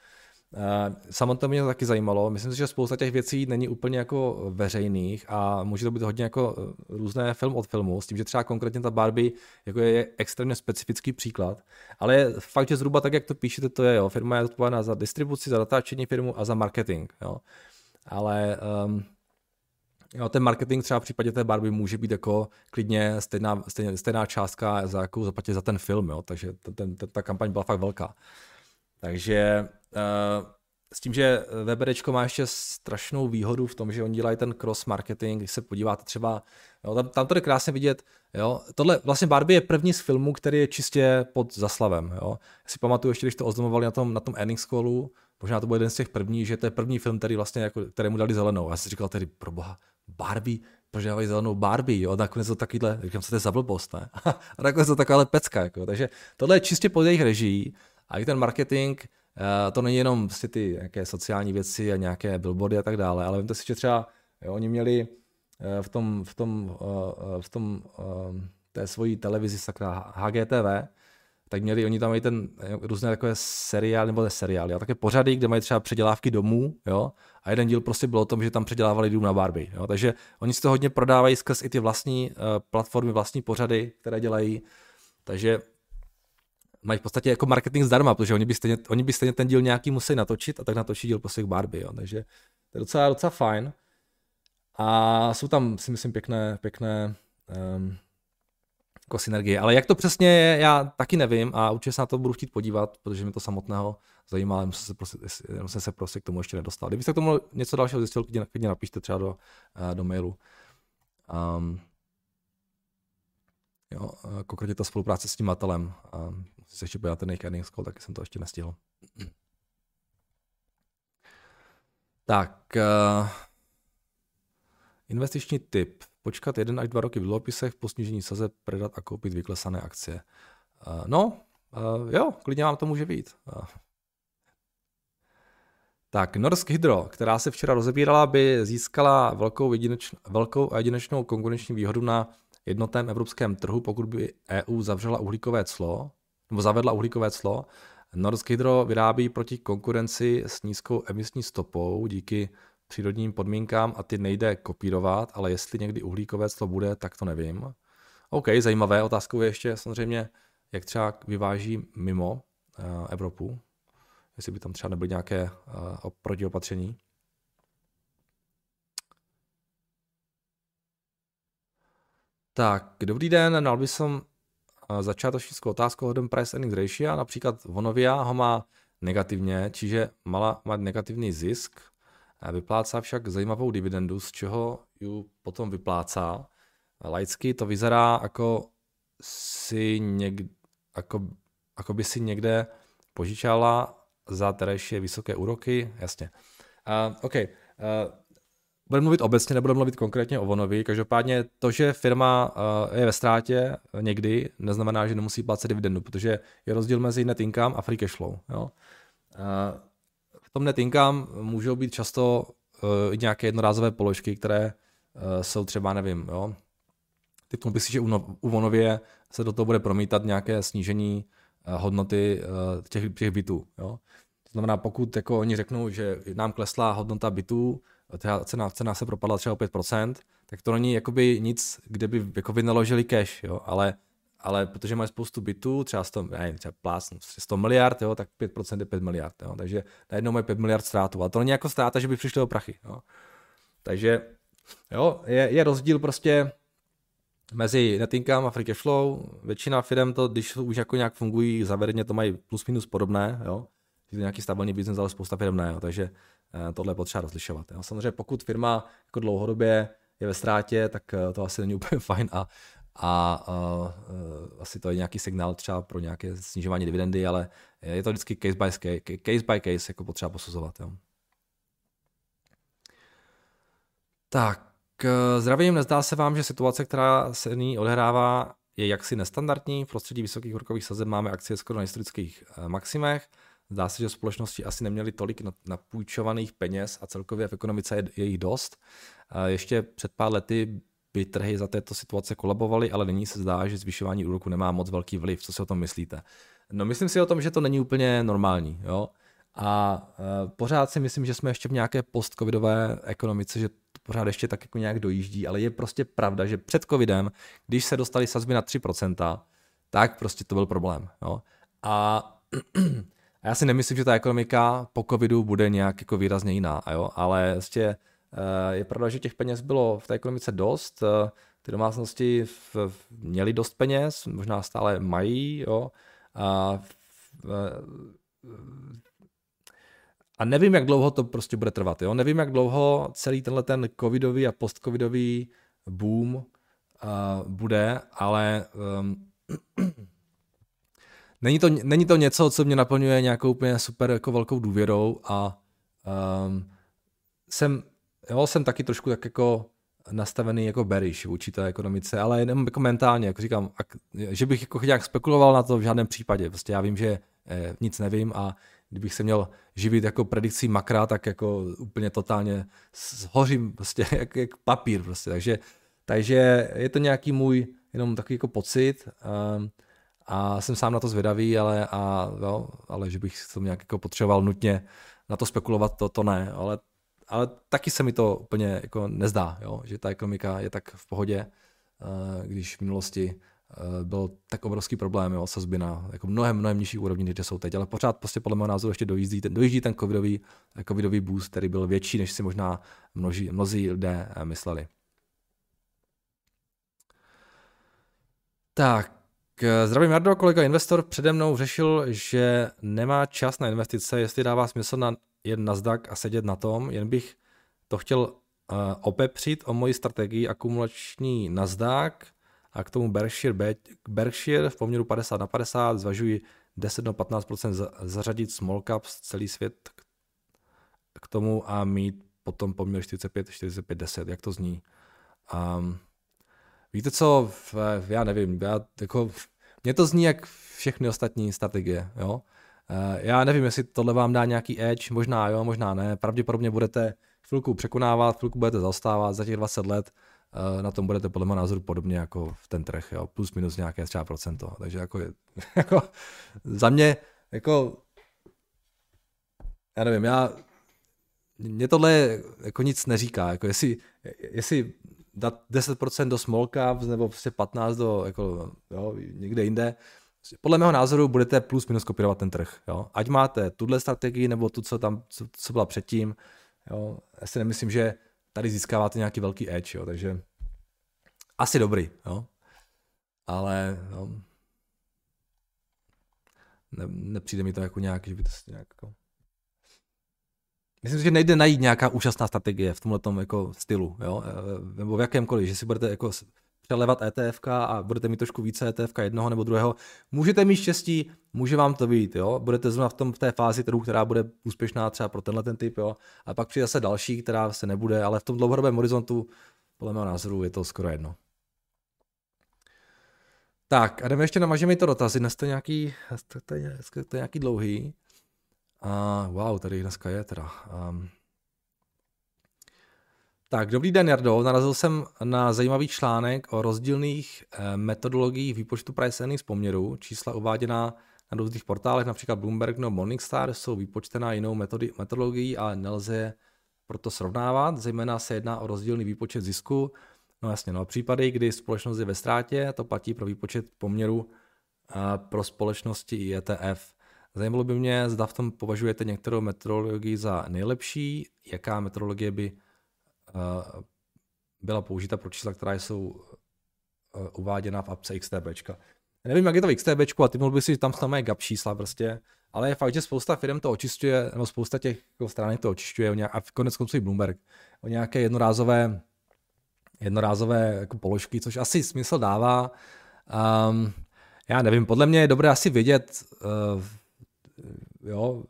Eh, samotné mě to taky zajímalo. Myslím si, že spousta těch věcí není úplně jako veřejných a může to být hodně jako eh, různé film od filmu, s tím, že třeba konkrétně ta Barbie jako je extrémně specifický příklad. Ale fakt, že zhruba tak, jak to píšete, to je, jo. Firma je odpovědná za distribuci, za natáčení firmu a za marketing, jo. Ale um, Jo, ten marketing třeba v případě té Barbie může být jako klidně stejná, stejná, stejná částka, za jakou za ten film, jo? takže ten, ten, ta kampaň byla fakt velká. Takže s tím, že VBDčko má ještě strašnou výhodu v tom, že oni dělají ten cross marketing, když se podíváte třeba, jo, tam, tam to je krásně vidět, jo, tohle vlastně Barbie je první z filmů, který je čistě pod zaslavem, jo. Já si pamatuju ještě, když to oznamovali na tom, na tom earnings callu, možná to byl jeden z těch prvních, že to je první film, který vlastně jako, kterému dali zelenou. Já jsem říkal tedy, pro boha, Barbie, proč dávají zelenou Barbie, jo, nakonec to takovýhle, říkám, co to je za blbost, ne? a nakonec to taková pecka, jako, takže tohle je čistě pod jejich režií, a i ten marketing, eh, to není jenom prostě ty nějaké sociální věci a nějaké billboardy a tak dále, ale vím to si, že třeba jo, oni měli eh, v tom, v tom, eh, v tom té svojí televizi sakra HGTV, tak měli, oni tam mají ten různé takové seriály, nebo ne seriály, ale také pořady, kde mají třeba předělávky domů, jo, a jeden díl prostě byl o tom, že tam předělávali dům na Barbie, jo, takže oni si to hodně prodávají skrz i ty vlastní platformy, vlastní pořady, které dělají, takže mají v podstatě jako marketing zdarma, protože oni by stejně, oni by stejně ten díl nějaký museli natočit a tak natočí díl prostě Barbie, jo. takže to je docela, docela fajn. A jsou tam, si myslím, pěkné, pěkné um, jako synergie. Ale jak to přesně je, já taky nevím a určitě se na to budu chtít podívat, protože mě to samotného zajímá, ale musím se, prostě, musím se prostě k tomu ještě nedostal. Kdybyste k tomu něco dalšího zjistil, klidně, klidně napište třeba do, uh, do mailu. Um, jo, konkrétně ta spolupráce s tím matelem. Um, se ještě podívat ten jejich call, taky jsem to ještě nestihl. Tak, uh, investiční tip. Počkat jeden až dva roky v dluhopisech po snížení saze, predat a koupit vyklesané akcie. Uh, no, uh, jo, klidně vám to může být. Uh. Tak, Norsk Hydro, která se včera rozebírala, by získala velkou, jedineč, velkou a jedinečnou konkurenční výhodu na jednotném evropském trhu, pokud by EU zavřela uhlíkové clo, nebo zavedla uhlíkové clo. Norsk Hydro vyrábí proti konkurenci s nízkou emisní stopou díky přírodním podmínkám a ty nejde kopírovat, ale jestli někdy uhlíkové clo bude, tak to nevím. OK, zajímavé. Otázkou je ještě samozřejmě, jak třeba vyváží mimo uh, Evropu, jestli by tam třeba nebyly nějaké uh, protiopatření. Tak, dobrý den, dal som začátečnickou otázku hodem price earnings ratio, například Vonovia ho má negativně, čiže mala mať negativní zisk, vyplácá však zajímavou dividendu, z čeho ju potom vyplácá. Laicky to vyzerá jako si někde, jako, jako by si někde požičala za terejšie vysoké úroky, jasně. Uh, OK, uh, budeme mluvit obecně, nebudeme mluvit konkrétně o Vonovi. Každopádně to, že firma uh, je ve ztrátě někdy, neznamená, že nemusí placet dividendu, protože je rozdíl mezi net income a free cash flow. Jo? Uh, v tom net income můžou být často nějaké jednorázové položky, které jsou třeba, nevím, jo, Typnul bych si, že u, no, u Vonově se do toho bude promítat nějaké snížení hodnoty těch, těch bytů. Jo? To znamená, pokud jako oni řeknou, že nám klesla hodnota bytů, ta cena, cena se propadla třeba o 5%, tak to není jakoby nic, kde by jako vynaložili cash, jo? Ale, ale protože mají spoustu bytů, třeba 100, nevím, třeba plás, 100 miliard, jo? tak 5% je 5 miliard, jo? takže najednou mají 5 miliard ztrátu. A to není jako ztráta, že by přišli o prachy. Jo? Takže jo, je, je rozdíl prostě mezi net income a free cash flow. Většina firm to, když už jako nějak fungují, zavedeně to mají plus minus podobné, jo? je to nějaký stabilní biznes, ale spousta firm ne, jo? takže tohle je potřeba rozlišovat. Jo? Samozřejmě pokud firma jako dlouhodobě je ve ztrátě, tak eh, to asi není úplně fajn a, a uh, uh, asi to je nějaký signál třeba pro nějaké snižování dividendy, ale je to vždycky case by case, case, by case jako potřeba posuzovat. Jo? Tak, zdravím, nezdá se vám, že situace, která se nyní odehrává, je jaksi nestandardní. V prostředí vysokých úrokových sazeb máme akcie skoro na historických maximech. Zdá se, že společnosti asi neměly tolik napůjčovaných peněz a celkově v ekonomice je, jich dost. Ještě před pár lety by trhy za této situace kolabovaly, ale nyní se zdá, že zvyšování úroku nemá moc velký vliv. Co si o tom myslíte? No myslím si o tom, že to není úplně normální. Jo? A e, pořád si myslím, že jsme ještě v nějaké post-covidové ekonomice, že to pořád ještě tak jako nějak dojíždí, ale je prostě pravda, že před covidem, když se dostali sazby na 3%, tak prostě to byl problém. Jo? A já si nemyslím, že ta ekonomika po covidu bude nějak jako výrazně jiná, jo? ale vlastně je pravda, že těch peněz bylo v té ekonomice dost, eh, ty domácnosti měly dost peněz, možná stále mají, jo? A, a nevím, jak dlouho to prostě bude trvat. Jo? Nevím, jak dlouho celý tenhle ten covidový a post-covidový boom bude, ale um, není to, není to něco, co mě naplňuje nějakou úplně super jako velkou důvěrou a um, jsem, jo, jsem taky trošku tak jako nastavený jako bearish vůči té ekonomice, ale jenom jako mentálně, jako říkám, že bych jako nějak spekuloval na to v žádném případě. Prostě já vím, že eh, nic nevím a kdybych se měl živit jako predikcí makra, tak jako úplně totálně zhořím prostě jak, jak papír prostě. Takže, takže je to nějaký můj jenom takový jako pocit. Um, a jsem sám na to zvědavý, ale, a, jo, ale že bych to nějak jako potřeboval nutně na to spekulovat, to, to ne, ale, ale taky se mi to úplně jako nezdá, jo, že ta ekonomika je tak v pohodě, eh, když v minulosti eh, byl tak obrovský problém, jo, sazby na jako mnohem, mnohem nižší úrovni, než jsou teď, ale pořád prostě podle mého názoru ještě dojíždí ten, dojíždí ten covidový, covidový boost, který byl větší, než si možná množí, mnozí lidé eh, mysleli. Tak, Zdravím Jardo, kolega investor přede mnou řešil, že nemá čas na investice, jestli dává smysl na jen Nasdaq a sedět na tom, jen bych to chtěl uh, opepřit o moji strategii akumulační Nasdaq a k tomu Berkshire, Berkshire v poměru 50 na 50 zvažuji 10 do 15% zařadit small caps celý svět k tomu a mít potom poměr 45, 45, 10, jak to zní. Um, Víte co, já nevím, já jako, mě to zní jak všechny ostatní strategie, jo. Eh, já nevím, jestli tohle vám dá nějaký edge, možná jo, možná ne. Pravděpodobně budete chvilku překonávat, chvilku budete zaostávat za těch 20 let. na tom budete podle mého názoru podobně jako v ten trh, jo, plus minus nějaké třeba procento. Takže jako, jako za mě, jako já nevím, já, mě tohle jako nic neříká, jako jestli, jestli dát 10% do small caps nebo prostě 15 do jako, jo, někde jinde, podle mého názoru budete plus minus kopírovat ten trh. Jo? Ať máte tuhle strategii nebo tu, co tam, co, co byla předtím. Jo? Já si nemyslím, že tady získáváte nějaký velký edge, jo? takže asi dobrý, jo? ale jo, ne, nepřijde mi to jako nějak, že by to nějak jako... Myslím si, že nejde najít nějaká úžasná strategie v tomhle jako stylu, jo? E, nebo v jakémkoliv, že si budete jako přelevat ETF a budete mít trošku více ETF jednoho nebo druhého. Můžete mít štěstí, může vám to být, jo? budete zrovna v, tom, v té fázi trhu, která bude úspěšná třeba pro tenhle ten typ, jo? a pak přijde zase další, která se nebude, ale v tom dlouhodobém horizontu, podle mého názoru, je to skoro jedno. Tak, a jdeme ještě namažeme mi to dotazy, dnes to je nějaký, to je, to je nějaký dlouhý. A wow, tady dneska je teda. Um, tak, dobrý den, Jardo. Narazil jsem na zajímavý článek o rozdílných eh, metodologiích výpočtu price earnings poměru. Čísla uváděná na různých portálech, například Bloomberg nebo Morningstar, jsou výpočtená jinou metody, metodologií, ale nelze je proto srovnávat. Zejména se jedná o rozdílný výpočet zisku. No jasně, no případy, kdy společnost je ve ztrátě, to platí pro výpočet poměru eh, pro společnosti i ETF. Zajímalo by mě, zda v tom považujete některou metodologii za nejlepší, jaká metodologie by Eh, byla použita pro čísla, která jsou eh, uváděna v apce XTB. Nevím, jak je to v XTB, a ty mohl by si tam samé gap čísla prostě, ale je fakt, že spousta firm to očišťuje, nebo spousta těch jako stránek to očišťuje, a konec konců i Bloomberg, o nějaké jednorázové, jednorázové jako položky, což asi smysl dává. Um, já nevím, podle mě je dobré asi vědět, uh, jo,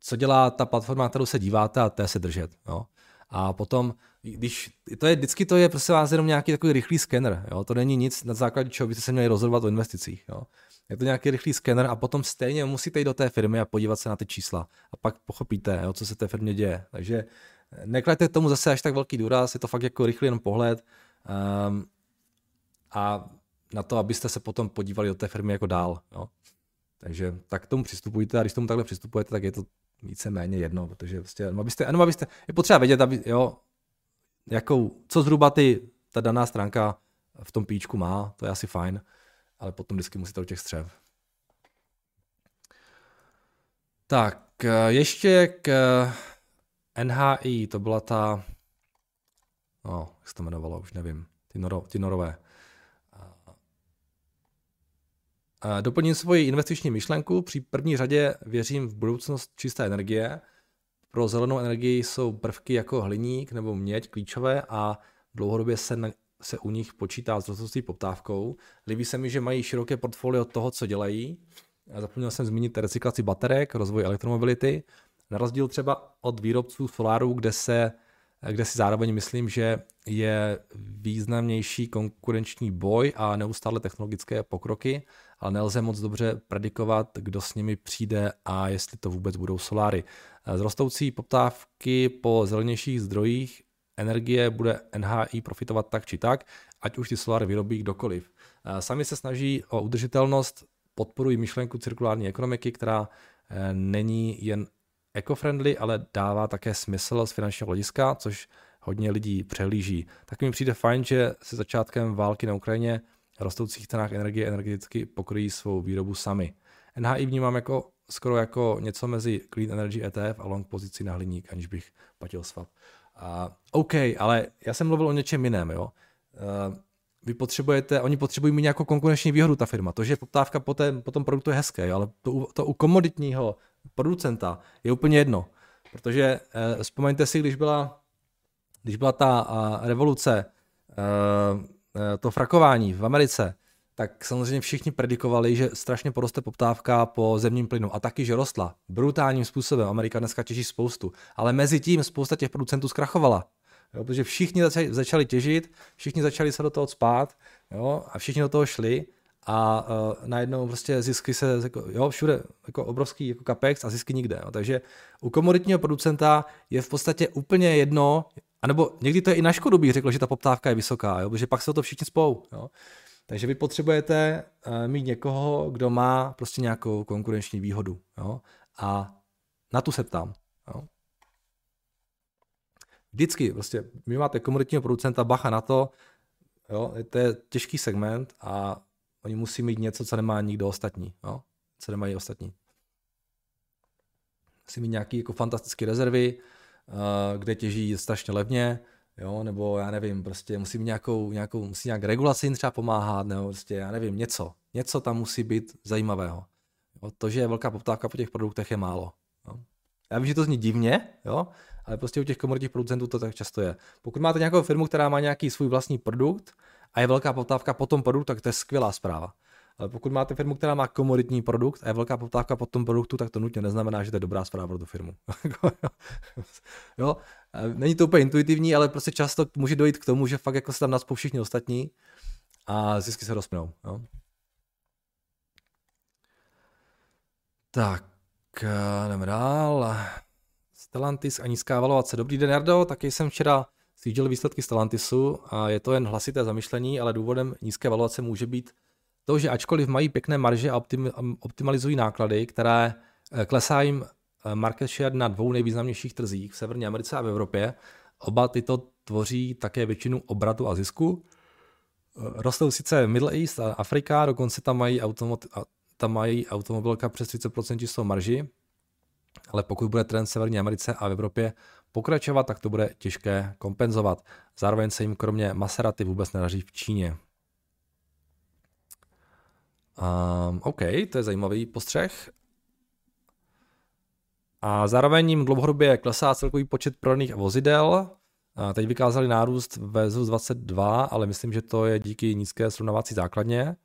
co dělá ta platforma, na kterou se díváte a té se držet. Jo. A potom, když, to je, vždycky to je prostě vás jenom nějaký takový rychlý skener, jo? to není nic, na základě čeho byste se měli rozhodovat o investicích. Jo? Je to nějaký rychlý skener a potom stejně musíte jít do té firmy a podívat se na ty čísla. A pak pochopíte, jo, co se té firmě děje. Takže neklejte tomu zase až tak velký důraz, je to fakt jako rychlý jenom pohled. Um, a na to, abyste se potom podívali do té firmy jako dál. Jo? Takže tak tomu přistupujte a když tomu takhle přistupujete, tak je to víceméně jedno, protože prostě, jenom abyste, jenom abyste, je potřeba vědět, aby, jo, jakou, co zhruba ty, ta daná stránka v tom píčku má, to je asi fajn, ale potom vždycky musíte do těch střev. Tak, ještě k NHI, to byla ta, no, jak se to jmenovalo, už nevím, ty, noro, ty norové. Doplním svoji investiční myšlenku. Při první řadě věřím v budoucnost čisté energie. Pro zelenou energii jsou prvky jako hliník nebo měď klíčové a dlouhodobě se, na, se u nich počítá s rostoucí poptávkou. Líbí se mi, že mají široké portfolio toho, co dělají. Zapomněl jsem zmínit recyklaci baterek, rozvoj elektromobility. Na rozdíl třeba od výrobců solárů, kde se kde si zároveň myslím, že je významnější konkurenční boj a neustále technologické pokroky, ale nelze moc dobře predikovat, kdo s nimi přijde a jestli to vůbec budou soláry. Z rostoucí poptávky po zelenějších zdrojích energie bude NHI profitovat tak či tak, ať už ty soláry vyrobí kdokoliv. Sami se snaží o udržitelnost, podporují myšlenku cirkulární ekonomiky, která eh, není jen eco-friendly, ale dává také smysl z finančního hlediska, což hodně lidí přehlíží. Tak mi přijde fajn, že se začátkem války na Ukrajině rostoucích cenách energie energeticky pokryjí svou výrobu sami. NHI vnímám jako skoro jako něco mezi Clean Energy ETF a long pozici na hliník, aniž bych platil swap. Uh, OK, ale já jsem mluvil o něčem jiném. Jo? Uh, vy potřebujete, oni potřebují mít nějakou konkurenční výhodu, ta firma. To, že poptávka po, té, po tom produktu je hezké, ale to, to u komoditního producenta je úplně jedno. Protože eh, vzpomeňte si, když byla, když byla ta eh, revoluce, eh, eh, to frakování v Americe, tak samozřejmě všichni predikovali, že strašně poroste poptávka po zemním plynu a taky, že rostla brutálním způsobem. Amerika dneska těží spoustu, ale mezi tím spousta těch producentů zkrachovala. Jo, protože všichni začali, začali těžit, všichni začali se do toho spát jo, a všichni do toho šli a uh, najednou prostě zisky se, jako, jo, všude jako obrovský jako capex a zisky nikde. Jo. Takže u komoditního producenta je v podstatě úplně jedno, A nebo někdy to je i na škodu, bych řekl, že ta poptávka je vysoká, jo? protože pak se to všichni spou. Jo? Takže vy potřebujete uh, mít někoho, kdo má prostě nějakou konkurenční výhodu. Jo? A na tu se ptám. Jo? Vždycky, prostě, vy máte komoditního producenta, bacha na to, jo? to je těžký segment a oni musí mít něco, co nemá nikdo ostatní. Jo? Co nemají ostatní. Musí mít nějaké jako fantastické rezervy, kde těží strašně levně, jo, nebo já nevím, prostě musí mít nějakou, nějakou musí nějak regulaci jim třeba pomáhat, nebo prostě já nevím, něco. Něco tam musí být zajímavého. Jo, to, že je velká poptávka po těch produktech je málo. Jo. Já vím, že to zní divně, jo, ale prostě u těch komoditních producentů to tak často je. Pokud máte nějakou firmu, která má nějaký svůj vlastní produkt a je velká poptávka po tom produktu, tak to je skvělá zpráva. Ale pokud máte firmu, která má komoditní produkt a je velká poptávka po tom produktu, tak to nutně neznamená, že to je dobrá zpráva pro tu firmu. jo? Není to úplně intuitivní, ale prostě často může dojít k tomu, že fakt jako se tam naspou všichni ostatní a zisky se rozpnou. Jo? Tak, jdeme dál. Stellantis a nízká valovace. Dobrý den, Jardo, taky jsem včera sjížděl výsledky Stellantisu a je to jen hlasité zamyšlení, ale důvodem nízké valovace může být to, že ačkoliv mají pěkné marže a optimalizují náklady, které eh, klesá jim eh, market share na dvou nejvýznamnějších trzích v Severní Americe a v Evropě, oba tyto tvoří také většinu obratu a zisku. Eh, rostou sice Middle East a Afrika, dokonce tam mají, automot, tam mají automobilka přes 30% čistou marži, ale pokud bude trend v Severní Americe a v Evropě pokračovat, tak to bude těžké kompenzovat. Zároveň se jim kromě Maserati vůbec nedaří v Číně. Um, OK, to je zajímavý postřeh. A zároveň jim dlouhodobě klesá celkový počet prodaných vozidel. A teď vykázali nárůst ve ZUS 22, ale myslím, že to je díky nízké srovnávací základně.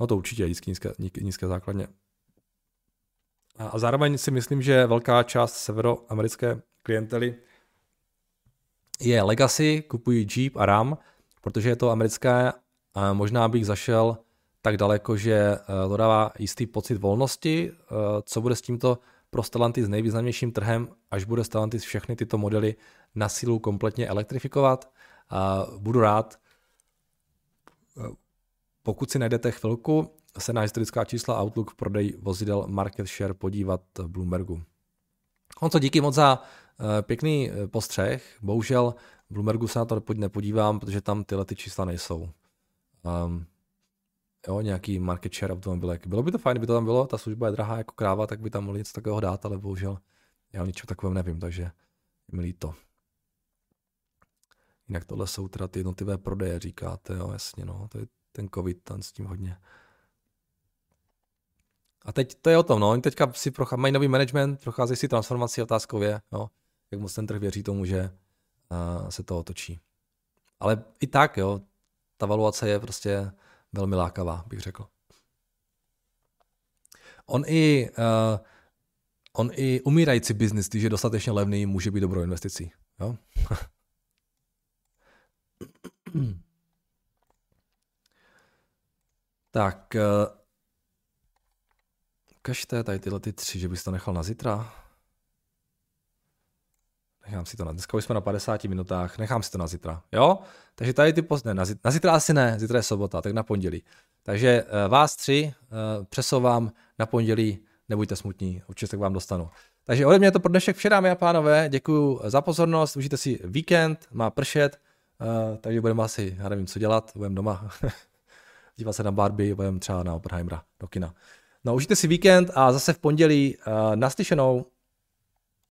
No to určitě je díky nízké, nízké základně. A zároveň si myslím, že velká část severoamerické klientely je legacy, kupují Jeep a Ram, protože je to americké a možná bych zašel tak daleko, že eh, to dává jistý pocit volnosti. Eh, co bude s tímto pro Stellantis nejvýznamnějším trhem, až bude Stellantis všechny tyto modely na sílu kompletně elektrifikovat. Budu rád, eh, pokud si najdete chvilku, se na historická čísla Outlook prodej vozidel market share podívat v Bloombergu. Honco, díky moc za pěkný postřeh. Bohužel v Bloombergu se na to nepodívám, protože tam tyhle ty čísla nejsou. Um, jo, nějaký market share automobilek. Bylo by to fajn, kdyby to tam bylo, ta služba je drahá jako kráva, tak by tam mohli něco takového dát, ale bohužel já o ničem takovém nevím, takže mi líto. Jinak tohle jsou teda ty jednotlivé prodeje, říkáte, jo, jasně, no, to je ten covid, tam s tím hodně. A teď to je o tom, no, oni teďka si prochá, mají nový management, procházejí si transformací otázkově, no, jak moc ten trh věří tomu, že uh, se to otočí. Ale i tak, jo, ta valuace je prostě velmi lákavá, bych řekl. On i, uh, on i umírající biznis, když je dostatečně levný, může být dobrou investicí. Jo? tak, uh, ukažte tady tyhle ty tři, že bys to nechal na zítra. Nechám si to na, dneska už jsme na 50 minutách, nechám si to na zítra, jo? Takže tady ty post, ne, na, na zítra asi ne, zítra je sobota, tak na pondělí. Takže uh, vás tři uh, přesouvám na pondělí, nebuďte smutní, určitě se k vám dostanu. Takže ode mě to pro dnešek vše, dámy a pánové, děkuji za pozornost, užijte si víkend, má pršet, uh, takže budeme asi, já nevím, co dělat, budeme doma dívat se na Barbie, budeme třeba na Oppenheimera do kina. No, užijte si víkend a zase v pondělí uh, naslyšenou.